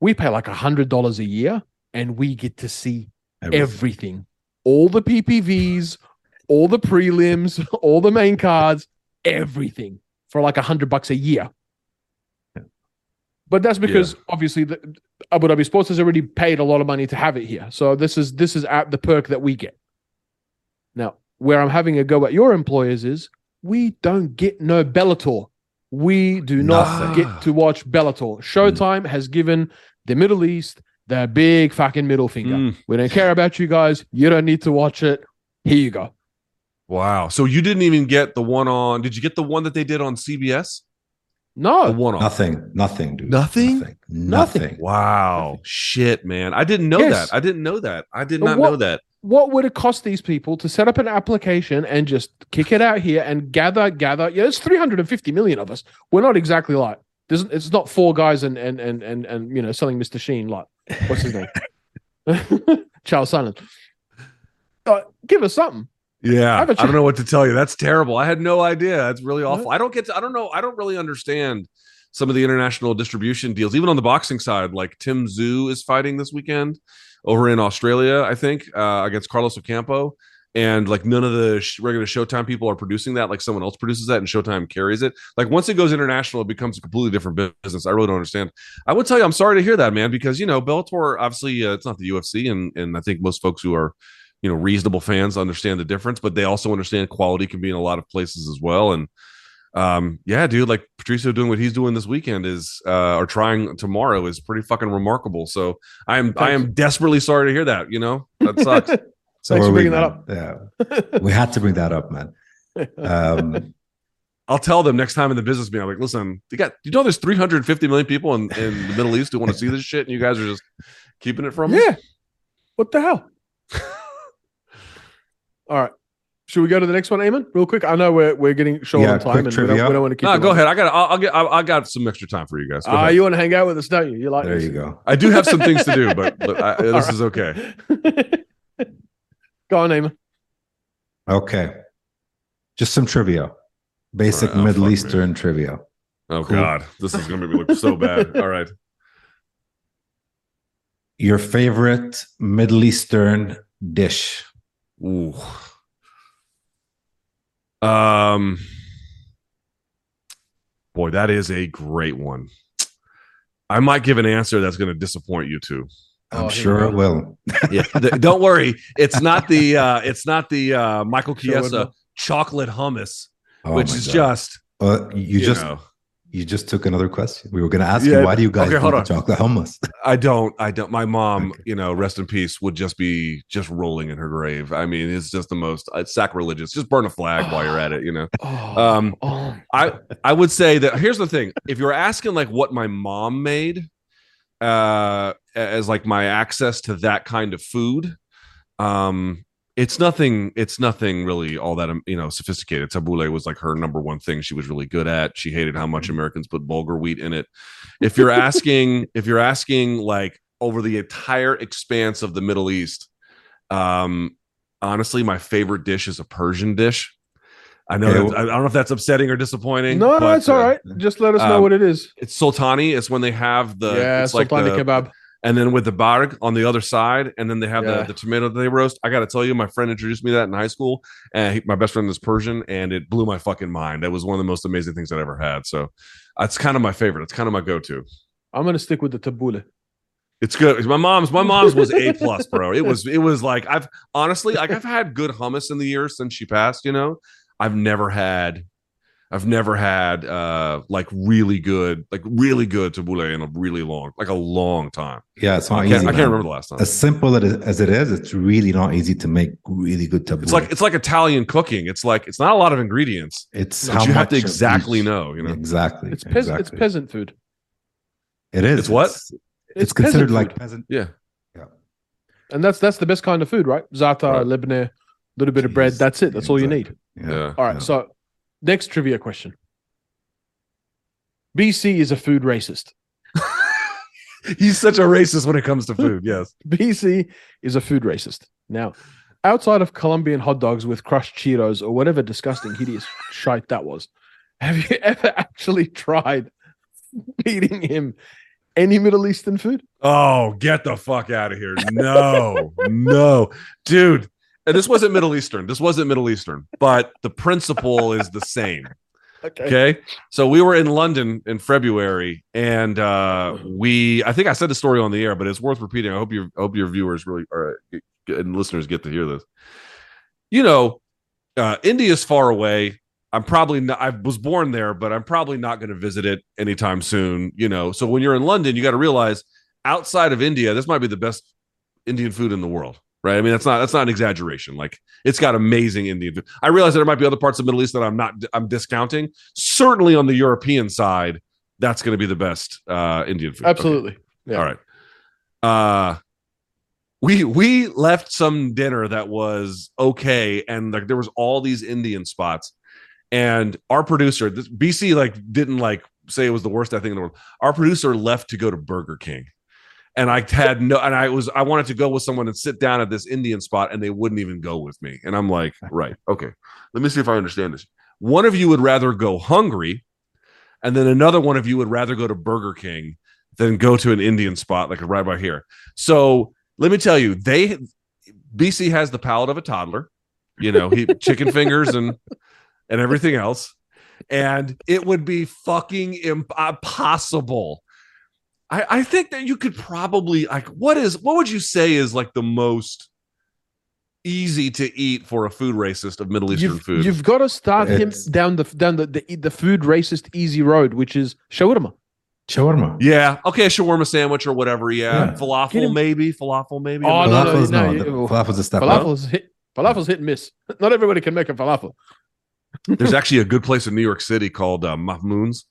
[SPEAKER 1] We pay like a hundred dollars a year, and we get to see everything. all the ppvs all the prelims all the main cards everything for like a hundred bucks a year. But that's because obviously the, abu dhabi sports has already paid a lot of money to have it here. So this is this is at the perk that we get. Now where i'm having a go at your employers is we don't get no bellator we do not
[SPEAKER 2] Nothing.
[SPEAKER 1] get to watch bellator showtime has given the middle east their big fucking middle finger
[SPEAKER 2] Mm,
[SPEAKER 1] we don't care about you guys. You don't need to watch it. Here you go.
[SPEAKER 2] wow. So you didn't even get the one on? Did you get the one that they did on CBS? The
[SPEAKER 1] No,
[SPEAKER 2] one off.
[SPEAKER 4] Nothing. Nothing, dude.
[SPEAKER 2] Nothing?
[SPEAKER 4] Nothing.
[SPEAKER 1] Nothing.
[SPEAKER 4] Nothing.
[SPEAKER 2] Wow. Shit, man. I didn't know
[SPEAKER 1] Yes.
[SPEAKER 2] that. I didn't know that. I did
[SPEAKER 1] But
[SPEAKER 2] not
[SPEAKER 1] what-
[SPEAKER 2] know that.
[SPEAKER 1] What would it cost these people to set up an application and just kick it out here and gather, gather? Yeah, it's 350 million of us. We're not exactly like there's, it's not four guys and and and and and you know selling Mr. Sheen like what's his name, Charles Silent. Uh, give us something.
[SPEAKER 2] Yeah. I don't know what to tell you. That's terrible. I had no idea. That's really awful. I don't get to, I don't know. I don't really understand some of the international distribution deals, even on the boxing side. Like Tim Tszyu is fighting this weekend over in Australia, I think, uh, against Carlos Ocampo. and like none of the sh- regular Showtime people are producing that. Like someone else produces that, and Showtime carries it. Like once it goes international, it becomes a completely different business. I really don't understand. I would tell you, I'm sorry to hear that, man, because you know Bellator obviously uh, it's not the UFC, and and I think most folks who are you know reasonable fans understand the difference, but they also understand quality can be in a lot of places as well, and um yeah dude like patricio doing what he's doing this weekend is uh or trying tomorrow is pretty fucking remarkable so i am i am desperately sorry to hear that you know that sucks
[SPEAKER 4] So
[SPEAKER 1] Thanks
[SPEAKER 4] are
[SPEAKER 1] for
[SPEAKER 4] we,
[SPEAKER 1] bringing that
[SPEAKER 4] up. Yeah, we had to bring that up, man. Um,
[SPEAKER 2] i'll tell them next time in the business meeting i'm like listen you got you know there's 350 million people in, in the middle east who want to see this shit and you guys are just keeping it from me?
[SPEAKER 1] yeah. What the hell? All right. Should we go to the next one, Eamon? Real quick. I know we're we're getting short
[SPEAKER 4] Yeah,
[SPEAKER 1] on time, and we don't, we don't want to keep.
[SPEAKER 2] no go
[SPEAKER 1] long.
[SPEAKER 2] ahead i got i'll, I'll get I, I got some extra time for you guys Go
[SPEAKER 1] Ah,
[SPEAKER 2] ahead.
[SPEAKER 1] you want to hang out with us, don't you? You like
[SPEAKER 4] there
[SPEAKER 1] this?
[SPEAKER 4] you go.
[SPEAKER 2] i do have some things to do but, but I, this is okay
[SPEAKER 1] go on, Eamon.
[SPEAKER 4] Okay, just some trivia, basic
[SPEAKER 2] All right, oh,
[SPEAKER 4] Middle
[SPEAKER 2] fuck me.
[SPEAKER 4] Eastern trivia.
[SPEAKER 2] oh
[SPEAKER 4] Cool.
[SPEAKER 2] god this is gonna make me look so bad all right
[SPEAKER 4] Your favorite Middle Eastern dish?
[SPEAKER 2] Ooh. Um boy, that is a great one. I might give an answer that's going to disappoint you two.
[SPEAKER 4] I'm
[SPEAKER 1] Oh,
[SPEAKER 4] sure
[SPEAKER 1] we
[SPEAKER 4] it will.
[SPEAKER 2] Yeah, th- don't worry. It's not the uh it's not the uh Michael
[SPEAKER 1] Sure would
[SPEAKER 2] Chiesa
[SPEAKER 1] know.
[SPEAKER 2] chocolate hummus,
[SPEAKER 4] Oh
[SPEAKER 2] which is
[SPEAKER 4] God.
[SPEAKER 2] just
[SPEAKER 4] Uh, you
[SPEAKER 2] you
[SPEAKER 4] just
[SPEAKER 2] know,
[SPEAKER 4] you just took another question. We were going to ask
[SPEAKER 2] Yeah,
[SPEAKER 4] you why do you guys
[SPEAKER 2] okay, hold
[SPEAKER 4] the
[SPEAKER 2] on.
[SPEAKER 4] chocolate hummus?
[SPEAKER 2] I don't I don't my mom,
[SPEAKER 4] Okay.
[SPEAKER 2] you know, rest in peace, would just be just rolling in her grave. I mean, it's just the most it's sacrilegious. Just burn a flag while you're at it, you know.
[SPEAKER 1] Oh,
[SPEAKER 2] Um,
[SPEAKER 1] oh.
[SPEAKER 2] I I would say that here's the thing: if you're asking like what my mom made, uh, as like my access to that kind of food, um, it's nothing. It's nothing really all that um, you know sophisticated. Tabbouleh was like her number one thing she was really good at. She hated how much Americans put bulgur wheat in it. If you're asking, if you're asking like over the entire expanse of the Middle East, um, honestly, my favorite dish is a Persian dish. I know. I don't know if that's upsetting or disappointing.
[SPEAKER 1] no, no,
[SPEAKER 2] but,
[SPEAKER 1] it's all
[SPEAKER 2] uh,
[SPEAKER 1] right. Just let us know
[SPEAKER 2] um,
[SPEAKER 1] what it is.
[SPEAKER 2] It's sultani. It's when they have the
[SPEAKER 1] yeah,
[SPEAKER 2] it's like
[SPEAKER 1] sultani
[SPEAKER 2] the,
[SPEAKER 1] kebab.
[SPEAKER 2] And then with the barg on the other side, and then they have
[SPEAKER 1] Yeah.
[SPEAKER 2] the, the tomato that they roast. I got to tell you, my friend introduced me to that in high school, and he, my best friend is Persian, and it blew my fucking mind. That was one of the most amazing things I'd ever had. So that's kind of my favorite. It's kind of my go-to.
[SPEAKER 1] I'm gonna stick with the tabbouleh.
[SPEAKER 2] It's good. My mom's my mom's was a plus, bro. It was it was like I've honestly like I've had good hummus in the years since she passed. You know, I've never had. I've never had uh like really good, like really good tabbouleh in a really long, like a long time.
[SPEAKER 4] Yeah, it's not
[SPEAKER 2] I
[SPEAKER 4] easy.
[SPEAKER 2] can't, I can't remember the last time.
[SPEAKER 4] As simple as it is, it's really not easy to make really good tabbouleh.
[SPEAKER 2] It's like it's like Italian cooking. It's like it's not a lot of ingredients,
[SPEAKER 4] it's
[SPEAKER 2] but
[SPEAKER 4] how
[SPEAKER 2] you have to exactly
[SPEAKER 4] each-
[SPEAKER 2] know. You know,
[SPEAKER 4] exactly.
[SPEAKER 1] It's peasant. It's peasant food.
[SPEAKER 4] It is.
[SPEAKER 2] It's what?
[SPEAKER 4] It's, it's considered
[SPEAKER 1] peasant
[SPEAKER 4] like
[SPEAKER 1] food.
[SPEAKER 4] peasant.
[SPEAKER 2] yeah. Yeah.
[SPEAKER 1] And that's that's the best kind of food, right? Za'atar,
[SPEAKER 2] Right.
[SPEAKER 1] libneh, little bit of bread. That's it. That's all you need.
[SPEAKER 4] Exactly.
[SPEAKER 2] Yeah.
[SPEAKER 1] All right.
[SPEAKER 4] yeah.
[SPEAKER 1] So, next trivia question. BC is a food racist.
[SPEAKER 2] He's such a racist when it comes to food. Yes.
[SPEAKER 1] BC is a food racist. Now, outside of Colombian hot dogs with crushed Cheetos or whatever disgusting, hideous shite that was, have you ever actually tried feeding him any Middle Eastern food?
[SPEAKER 2] Oh, get the fuck out of here. No, no, dude. And this wasn't Middle Eastern. This wasn't Middle Eastern, but the principle is the same.
[SPEAKER 1] Okay.
[SPEAKER 2] Okay. So we were in London in February and uh we I think I said the story on the air, but it's worth repeating. I hope your hope your viewers really are and listeners get to hear this. You know, uh India's far away. I'm probably not I was born there, but I'm probably not going to visit it anytime soon, you know. So when you're in London, you got to realize outside of India, this might be the best Indian food in the world. Right. I mean, that's not that's not an exaggeration. Like it's got amazing Indian food. I realize there might be other parts of the Middle East that I'm not I'm discounting. Certainly on the European side, that's going to be the best uh Indian food. Okay.
[SPEAKER 1] Absolutely. Yeah.
[SPEAKER 2] All right. Uh we we left some dinner that was okay and like there was all these Indian spots and our producer this BC like didn't like say it was the worst thing in the world. Our producer left to go to Burger King. And I had no and I was I wanted to go with someone and sit down at this Indian spot and they wouldn't even go with me. And I'm like, right, okay. Let me see if I understand this. One of you would rather go hungry and then another one of you would rather go to Burger King than go to an Indian spot like right by here. So let me tell you, they BC has the palate of a toddler. you know, he chicken fingers and and everything else, and it would be fucking impossible. Uh, I I think that you could probably like what is what would you say is like the most easy to eat for a food racist of Middle Eastern
[SPEAKER 1] You've,
[SPEAKER 2] food?
[SPEAKER 1] you've got to start him down the down the, the the food racist easy road, which is shawarma.
[SPEAKER 4] Shawarma.
[SPEAKER 2] Yeah. Okay. A shawarma sandwich or whatever. Yeah.
[SPEAKER 4] Yeah.
[SPEAKER 2] Falafel, maybe. Falafel, maybe.
[SPEAKER 1] Oh,
[SPEAKER 2] I'm
[SPEAKER 1] no,
[SPEAKER 2] not-
[SPEAKER 1] no,
[SPEAKER 4] Falafel's
[SPEAKER 1] no,
[SPEAKER 4] no, the Falafel's a step up.
[SPEAKER 1] Falafel's hit falafel's hit and miss. Not everybody can make a falafel.
[SPEAKER 2] There's actually a good place in New York City called uh, Mamoun's.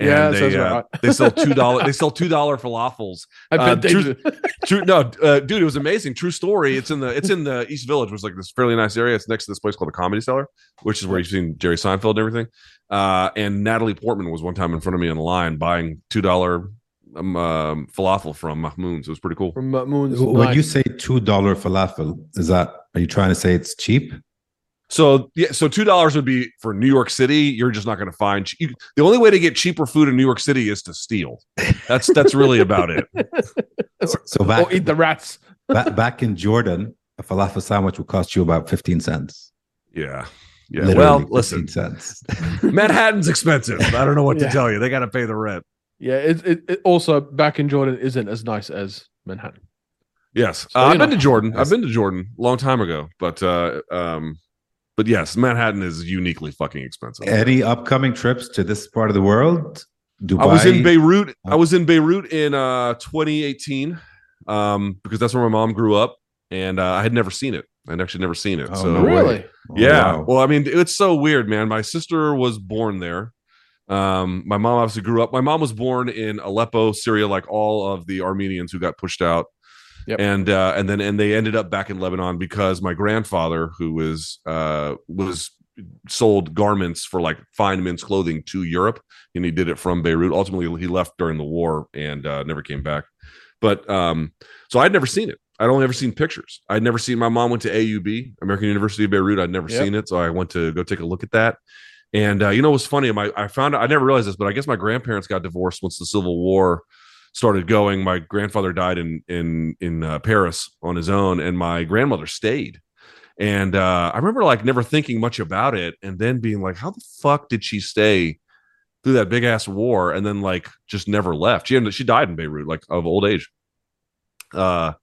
[SPEAKER 2] And
[SPEAKER 1] Yeah,
[SPEAKER 2] they, uh,
[SPEAKER 1] right.
[SPEAKER 2] they sell two dollar. They sell two dollar falafels.
[SPEAKER 1] I
[SPEAKER 2] Uh,
[SPEAKER 1] bet they
[SPEAKER 2] true- True, no, uh, dude, it was amazing. True story. It's in the it's in the East Village, which is like this fairly nice area. It's next to this place called the Comedy Cellar, which is where you've seen Jerry Seinfeld and everything. Uh, and Natalie Portman was one time in front of me in line buying two dollar um, um, falafel from Mamoun's. It was pretty cool.
[SPEAKER 1] From uh, Moon's.
[SPEAKER 4] When
[SPEAKER 1] Nice.
[SPEAKER 4] you say two dollar falafel, is that are you trying to say it's cheap?
[SPEAKER 2] So yeah, so two dollars would be for New York City. You're just not going to find. che- You, the only way to get cheaper food in New York City is to steal. That's that's really about it.
[SPEAKER 4] So back
[SPEAKER 1] or eat the rats.
[SPEAKER 4] back, back in Jordan, a falafel sandwich would cost you about fifteen cents.
[SPEAKER 2] Yeah, yeah.
[SPEAKER 4] Literally
[SPEAKER 2] well, listen,
[SPEAKER 4] cents.
[SPEAKER 2] Manhattan's expensive. I don't know what
[SPEAKER 1] Yeah.
[SPEAKER 2] to tell you. They got to pay the rent.
[SPEAKER 1] Yeah, it, it, it also back in Jordan isn't as nice as Manhattan.
[SPEAKER 2] Yes,
[SPEAKER 1] So,
[SPEAKER 2] uh, I've been to Jordan.
[SPEAKER 4] Yes.
[SPEAKER 2] I've been to Jordan a long time ago, but uh, um, but yes, Manhattan is uniquely fucking expensive.
[SPEAKER 4] Any upcoming trips to this part of the world? Dubai.
[SPEAKER 2] I was in Beirut. I
[SPEAKER 4] Oh.
[SPEAKER 2] was in Beirut in uh 2018 um because that's where my mom grew up and uh, I had never seen it. I'd actually never seen it.
[SPEAKER 4] Oh,
[SPEAKER 2] so
[SPEAKER 4] no way.
[SPEAKER 1] really?
[SPEAKER 4] Oh,
[SPEAKER 2] yeah.
[SPEAKER 4] wow.
[SPEAKER 2] Well, I mean, it's so weird, man. My sister was born there. Um, my mom obviously grew up. My mom was born in Aleppo, Syria, like all of the Armenians who got pushed out.
[SPEAKER 1] Yep.
[SPEAKER 2] And uh, and then and they ended up back in Lebanon because my grandfather, who was uh was sold garments for like fine men's clothing to Europe, and he did it from Beirut. Ultimately, he left during the war and uh, never came back. But um, so I'd never seen it. I'd only ever seen pictures. I'd never seen. My mom went to AUB, American University of Beirut. I'd never
[SPEAKER 1] Yep.
[SPEAKER 2] seen it, so I went to go take a look at that. And uh, you know what's funny? My I found I never realized this, but I guess my grandparents got divorced once the Civil War started going. My grandfather died in in in uh, Paris on his own, and my grandmother stayed. And uh, I remember like never thinking much about it, and then being like, "How the fuck did she stay through that big ass war?" And then like just never left. She ended, she died in Beirut, like of old age. Uh,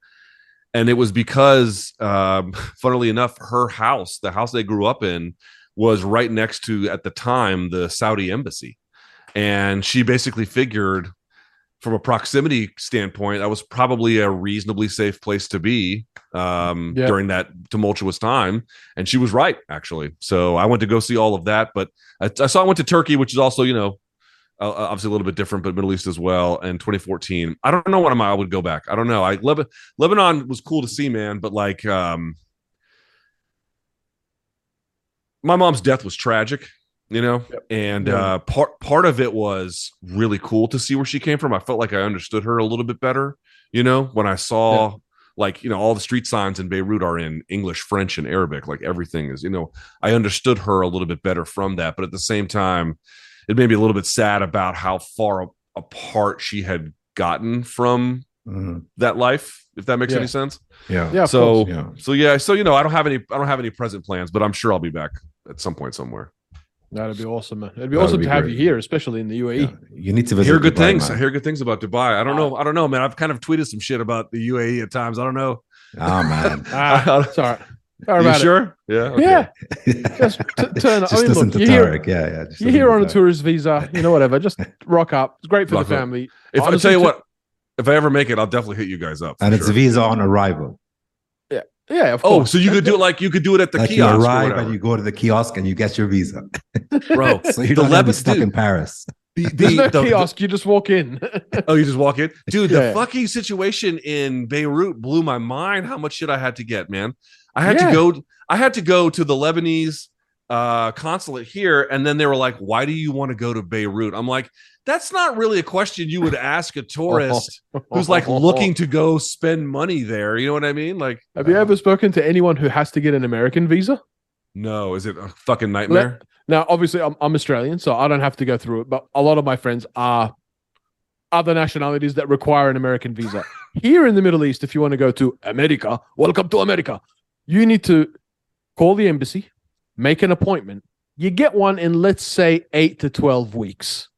[SPEAKER 2] and it was because, um, funnily enough, her house, the house they grew up in, was right next to at the time the Saudi embassy, and she basically figured from a proximity standpoint, that was probably a reasonably safe place to be um,
[SPEAKER 1] Yeah.
[SPEAKER 2] during that tumultuous time. And she was right, actually. So I went to go see all of that. But I, I saw I went to Turkey, which is also, you know, uh, obviously a little bit different, but Middle East as well. And 2014, I don't know when I would go back. I don't know. I Leb- Lebanon was cool to see, man, but like, um, my mom's death was tragic, you know, and
[SPEAKER 1] Yeah.
[SPEAKER 2] uh, part part of it was really cool to see where she came from. I felt like I understood her a little bit better, you know, when I saw like you know all the street signs in Beirut are in English, French, and Arabic. Like everything is, you know, I understood her a little bit better from that. But at the same time, it made me a little bit sad about how far apart she had gotten from
[SPEAKER 4] Mhm.
[SPEAKER 2] that life. If that makes
[SPEAKER 1] Yeah.
[SPEAKER 2] any sense.
[SPEAKER 4] Yeah.
[SPEAKER 1] Yeah,
[SPEAKER 2] so.
[SPEAKER 4] Yeah.
[SPEAKER 2] so yeah, so you know, I don't have any I don't have any present plans, but I'm sure I'll be back at some point somewhere.
[SPEAKER 1] That'd be awesome, man. It'd be
[SPEAKER 4] That
[SPEAKER 1] awesome
[SPEAKER 4] would
[SPEAKER 1] to
[SPEAKER 4] be
[SPEAKER 1] have you here, especially in the UAE.
[SPEAKER 4] Yeah. You need to
[SPEAKER 2] I
[SPEAKER 4] visit.
[SPEAKER 2] hear good
[SPEAKER 4] Dubai,
[SPEAKER 2] things.
[SPEAKER 4] man.
[SPEAKER 2] I hear good things about Dubai. I don't know. I don't know, man. I've kind of tweeted some shit about the UAE at times. I don't know.
[SPEAKER 4] Oh man.
[SPEAKER 1] Ah, sorry. Sorry
[SPEAKER 2] you
[SPEAKER 1] about it.
[SPEAKER 2] sure? Yeah. okay.
[SPEAKER 1] Yeah, just t- turn.
[SPEAKER 4] just
[SPEAKER 1] I mean,
[SPEAKER 4] listen
[SPEAKER 1] look,
[SPEAKER 4] to
[SPEAKER 1] you're here,
[SPEAKER 4] Yeah, yeah. just
[SPEAKER 1] you're here on a tourist visa. You know, whatever. Just rock up. It's great for
[SPEAKER 2] Rock
[SPEAKER 1] the
[SPEAKER 2] up.
[SPEAKER 1] family.
[SPEAKER 2] If I
[SPEAKER 1] Honestly,
[SPEAKER 2] tell you what, if I ever make it, I'll definitely hit you guys up. for
[SPEAKER 4] And it's
[SPEAKER 2] sure.
[SPEAKER 4] visa on arrival.
[SPEAKER 1] Yeah, of
[SPEAKER 2] oh,
[SPEAKER 1] course.
[SPEAKER 2] Oh, so you could do it like you could do it at the
[SPEAKER 4] like you
[SPEAKER 2] kiosk. or
[SPEAKER 4] arrive and you go to the kiosk and you get your visa.
[SPEAKER 2] bro.
[SPEAKER 4] So you
[SPEAKER 2] the
[SPEAKER 4] don't have be
[SPEAKER 2] Lebanese
[SPEAKER 4] stuck
[SPEAKER 2] dude,
[SPEAKER 4] in Paris.
[SPEAKER 2] the,
[SPEAKER 1] There's no
[SPEAKER 2] the-
[SPEAKER 1] kiosk. You just walk in.
[SPEAKER 2] Oh, you just walk in, dude. The fucking situation in Beirut blew my mind. How much shit I had to get, man. I had
[SPEAKER 1] Yeah.
[SPEAKER 2] to go. I had to go to the Lebanese uh, consulate here, and then they were like, "Why do you want to go to Beirut?" I'm like, "That's not really a question you would ask a tourist who's like looking to go spend money there." You know what I mean? Like,
[SPEAKER 1] Have you ever spoken to anyone who has to get an American visa?
[SPEAKER 2] no, is it a fucking nightmare?
[SPEAKER 1] Now, obviously, I'm, I'm Australian, so I don't have to go through it. But a lot of my friends are other nationalities that require an American visa. Here in the Middle East, if you want to go to America, welcome to America. You need to call the embassy, make an appointment. You get one in, let's say, eight to 12 weeks,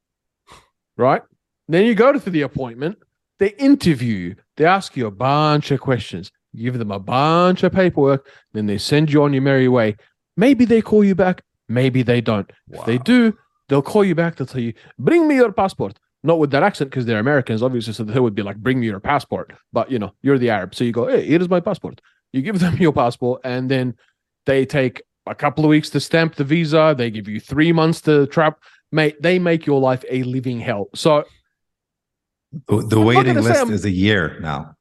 [SPEAKER 1] right? Then you go to the appointment, they interview you, they ask you a bunch of questions, you give them a bunch of paperwork, then they send you on your merry way. Maybe they call you back, maybe they don't. If they do, they'll call you back, they'll tell you, bring me your passport. Not with that accent because they're Americans, obviously. So they would be like, bring me your passport. But you know, you're the Arab. So you go, hey, here is my passport. You give them your passport, and then they take a couple of weeks to stamp the visa. They give you three months to trap. Mate, they make your life a living hell. So
[SPEAKER 4] The, the waiting list is a year now.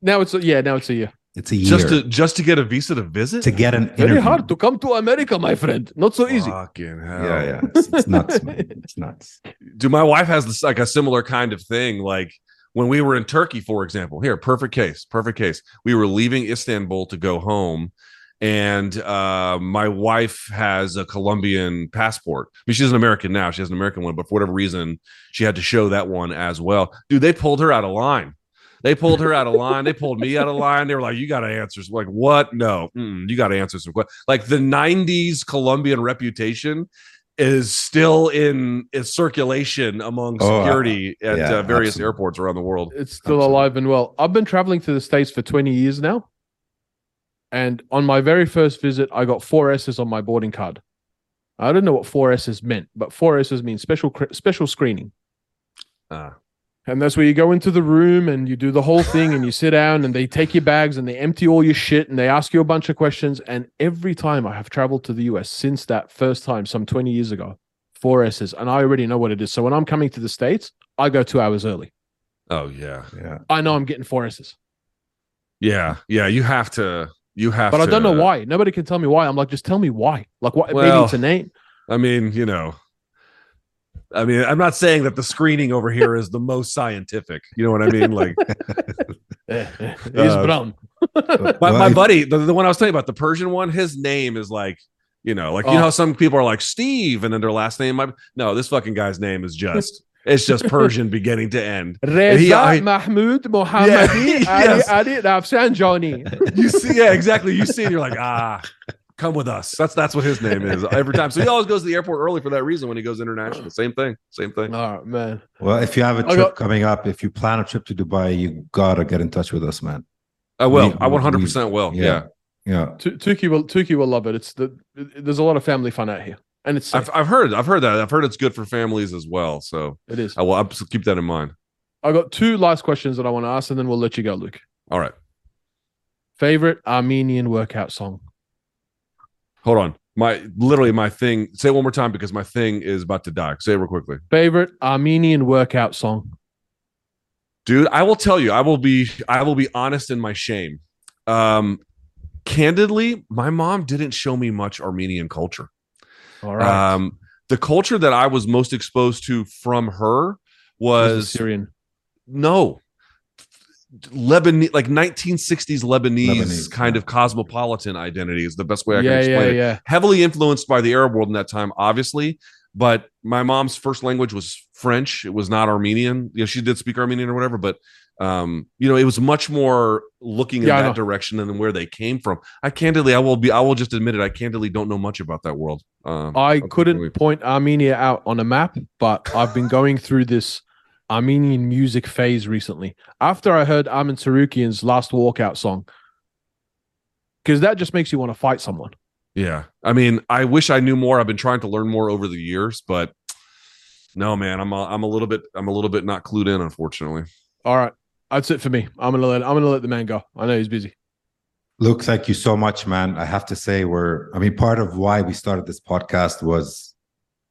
[SPEAKER 1] now it's a, yeah, now it's a year.
[SPEAKER 4] It's a year
[SPEAKER 2] Just to just to get a visa to visit.
[SPEAKER 4] to get an
[SPEAKER 1] Very
[SPEAKER 4] interview.
[SPEAKER 1] hard to come to America, my friend. Not so easy.
[SPEAKER 2] Fucking hell.
[SPEAKER 4] Yeah, yeah. It's, it's nuts, man. It's nuts.
[SPEAKER 2] Dude, my wife has this like a similar kind of thing. Like when we were in Turkey, for example. Here, perfect case, perfect case. We were leaving Istanbul to go home, and uh, my wife has a Colombian passport. I mean, she's an American now. She has an American one, but for whatever reason, she had to show that one as well. Dude, they pulled her out of line. They pulled her out of line. They pulled me out of line. They were like, "You got to answer." some-" Like, what? No, Mm-mm, you got to answer some questions. Like the '90s Colombian reputation is still in is circulation among
[SPEAKER 4] Oh, uh,
[SPEAKER 2] security at
[SPEAKER 4] yeah,
[SPEAKER 2] uh, various
[SPEAKER 4] absolutely.
[SPEAKER 2] airports around the world.
[SPEAKER 1] It's still
[SPEAKER 4] Absolutely.
[SPEAKER 1] alive and well. I've been traveling to the States for 20 years now. And on my very first visit, I got four S's on my boarding card. I don't know what four S's meant, but four S's mean special special screening.
[SPEAKER 2] Uh,
[SPEAKER 1] And that's where you go into the room and you do the whole thing and you sit down and they take your bags and they empty all your shit and they ask you a bunch of questions. And every time I have traveled to the US since that first time, some 20 years ago, four S's. And I already know what it is. So when I'm coming to the States, I go two hours early.
[SPEAKER 2] oh yeah,
[SPEAKER 4] Yeah.
[SPEAKER 1] I know I'm getting four S's.
[SPEAKER 2] yeah, yeah. You have to. You have.
[SPEAKER 1] But I don't know why. Nobody can tell me why. I'm like, just tell me why. Like what maybe
[SPEAKER 2] Well-
[SPEAKER 1] it's a name.
[SPEAKER 2] I mean, you know. I mean, I'm not saying that the screening over here is the most scientific. You know what I mean? Like
[SPEAKER 1] He's
[SPEAKER 2] Uh,
[SPEAKER 1] brown.
[SPEAKER 2] my, my buddy, the, the one I was telling you about, the Persian one, his name is like, you know, like you
[SPEAKER 1] Oh.
[SPEAKER 2] know how some people are like Steve and then their last name might no, this fucking guy's name is just it's just Persian beginning to end.
[SPEAKER 1] Reza
[SPEAKER 2] he- I-
[SPEAKER 1] Mahmoud Mohammadi
[SPEAKER 2] Yeah,
[SPEAKER 1] Ali
[SPEAKER 2] yes.
[SPEAKER 1] Ali Rafsanjani.
[SPEAKER 2] You see, yeah, exactly. You see, and you're like, ah, come with us. That's that's what his name is every time. So he always goes to the airport early for that reason when he goes international. Same thing. Same thing.
[SPEAKER 1] Oh man.
[SPEAKER 4] Well, if you have a trip
[SPEAKER 1] got-
[SPEAKER 4] coming up, if you plan a trip to Dubai, you gotta get in touch with us, man.
[SPEAKER 2] I will.
[SPEAKER 4] We-
[SPEAKER 2] I 100 percent will.
[SPEAKER 4] yeah.
[SPEAKER 2] Yeah.
[SPEAKER 4] Yeah.
[SPEAKER 1] Tuki will Tuki will love it. It's the there's a lot of family fun out here. And it's.
[SPEAKER 2] I've, I've heard. I've heard that. I've heard it's good for families as well. So
[SPEAKER 1] it is.
[SPEAKER 2] I will abs- keep that in mind.
[SPEAKER 1] I got two last questions that I want to ask, and then we'll let you go, Luke.
[SPEAKER 2] All right.
[SPEAKER 1] Favorite Armenian workout song?
[SPEAKER 2] Hold on. My literally my thing. Say it one more time because my thing is about to die. Say it real quickly.
[SPEAKER 1] Favorite Armenian workout song?
[SPEAKER 2] dude i will tell you i will be i will be honest in my shame um candidly my mom didn't show me much armenian culture
[SPEAKER 1] All right.
[SPEAKER 2] um the culture that i was most exposed to from her
[SPEAKER 1] Was Syrian.
[SPEAKER 2] no lebanese like 1960s lebanese,
[SPEAKER 4] Lebanese,
[SPEAKER 2] kind
[SPEAKER 4] yeah.
[SPEAKER 2] of cosmopolitan identity is the best way i
[SPEAKER 1] Yeah,
[SPEAKER 2] can explain
[SPEAKER 1] yeah,
[SPEAKER 2] it
[SPEAKER 1] yeah.
[SPEAKER 2] heavily influenced by the Arab world in that time, obviously. But my mom's first language was French. It was not Armenian. You know, she did speak Armenian or whatever, but um, you know, it was much more looking in
[SPEAKER 1] Yeah,
[SPEAKER 2] that direction than where they came from. I candidly, I will be, I will just admit it. I candidly don't know much about that world. Um,
[SPEAKER 1] I couldn't point Armenia out on a map, but I've been going through this Armenian music phase recently. After I heard Arman Tsarukyan's last walkout song, because that just makes you want to fight someone.
[SPEAKER 2] Yeah, I mean, I wish I knew more. I've been trying to learn more over the years, but no, man, I'm a, I'm a little bit, I'm a little bit not clued in, unfortunately.
[SPEAKER 1] All right, that's it for me. I'm gonna let I'm gonna let the man go. I know he's busy.
[SPEAKER 4] Luke, thank you so much, man. I have to say, we're, I mean, part of why we started this podcast was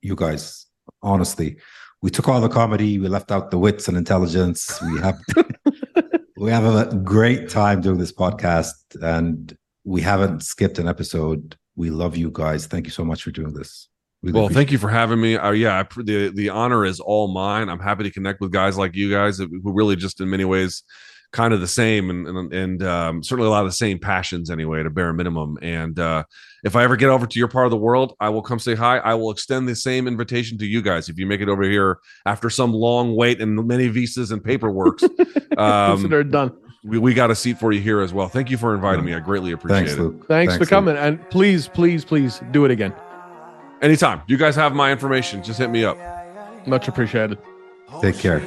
[SPEAKER 4] you guys, honestly. We took all the comedy, we left out the wits and intelligence. We have, we have a great time doing this podcast and we haven't skipped an episode. We love you guys. Thank you so much for doing this.
[SPEAKER 2] Well, thank you for having me. Uh, yeah, I, the the honor is all mine. I'm happy to connect with guys like you guys who really just in many ways kind of the same and and, and um, certainly a lot of the same passions anyway, at a bare minimum. And uh, if I ever get over to your part of the world, I will come say hi. I will extend the same invitation to you guys if you make it over here after some long wait and many visas and paperwork.
[SPEAKER 1] Um, done.
[SPEAKER 2] we, we got a seat for you here as well. Thank you for inviting me. I greatly appreciate
[SPEAKER 4] Thanks,
[SPEAKER 2] it.
[SPEAKER 4] Luke.
[SPEAKER 1] Thanks, for
[SPEAKER 4] Luke.
[SPEAKER 1] coming. And please, please, please do it again.
[SPEAKER 2] Anytime. You guys have my information. Just hit me up.
[SPEAKER 1] Much appreciated.
[SPEAKER 4] Take care.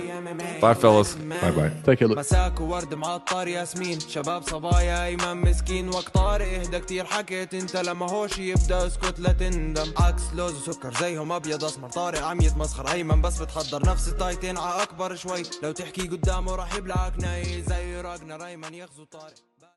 [SPEAKER 2] Bye, fellas.
[SPEAKER 4] Bye bye.
[SPEAKER 1] Take care. Look.
[SPEAKER 3] مساك وورد معطر ياسمين شباب صبايا ايمن مسكين وقت طارق اهدى كتير حكيت انت لما هوش يبدا اسكت لا تندم عكس لوز وسكر زيهم ابيض اسمر طارق عم يتمسخر ايمن بس بتحضر نفس التايتين ع اكبر شوي لو تحكي قدامه راح يبلعك ناي زي راجنا ايمن يغزو طارق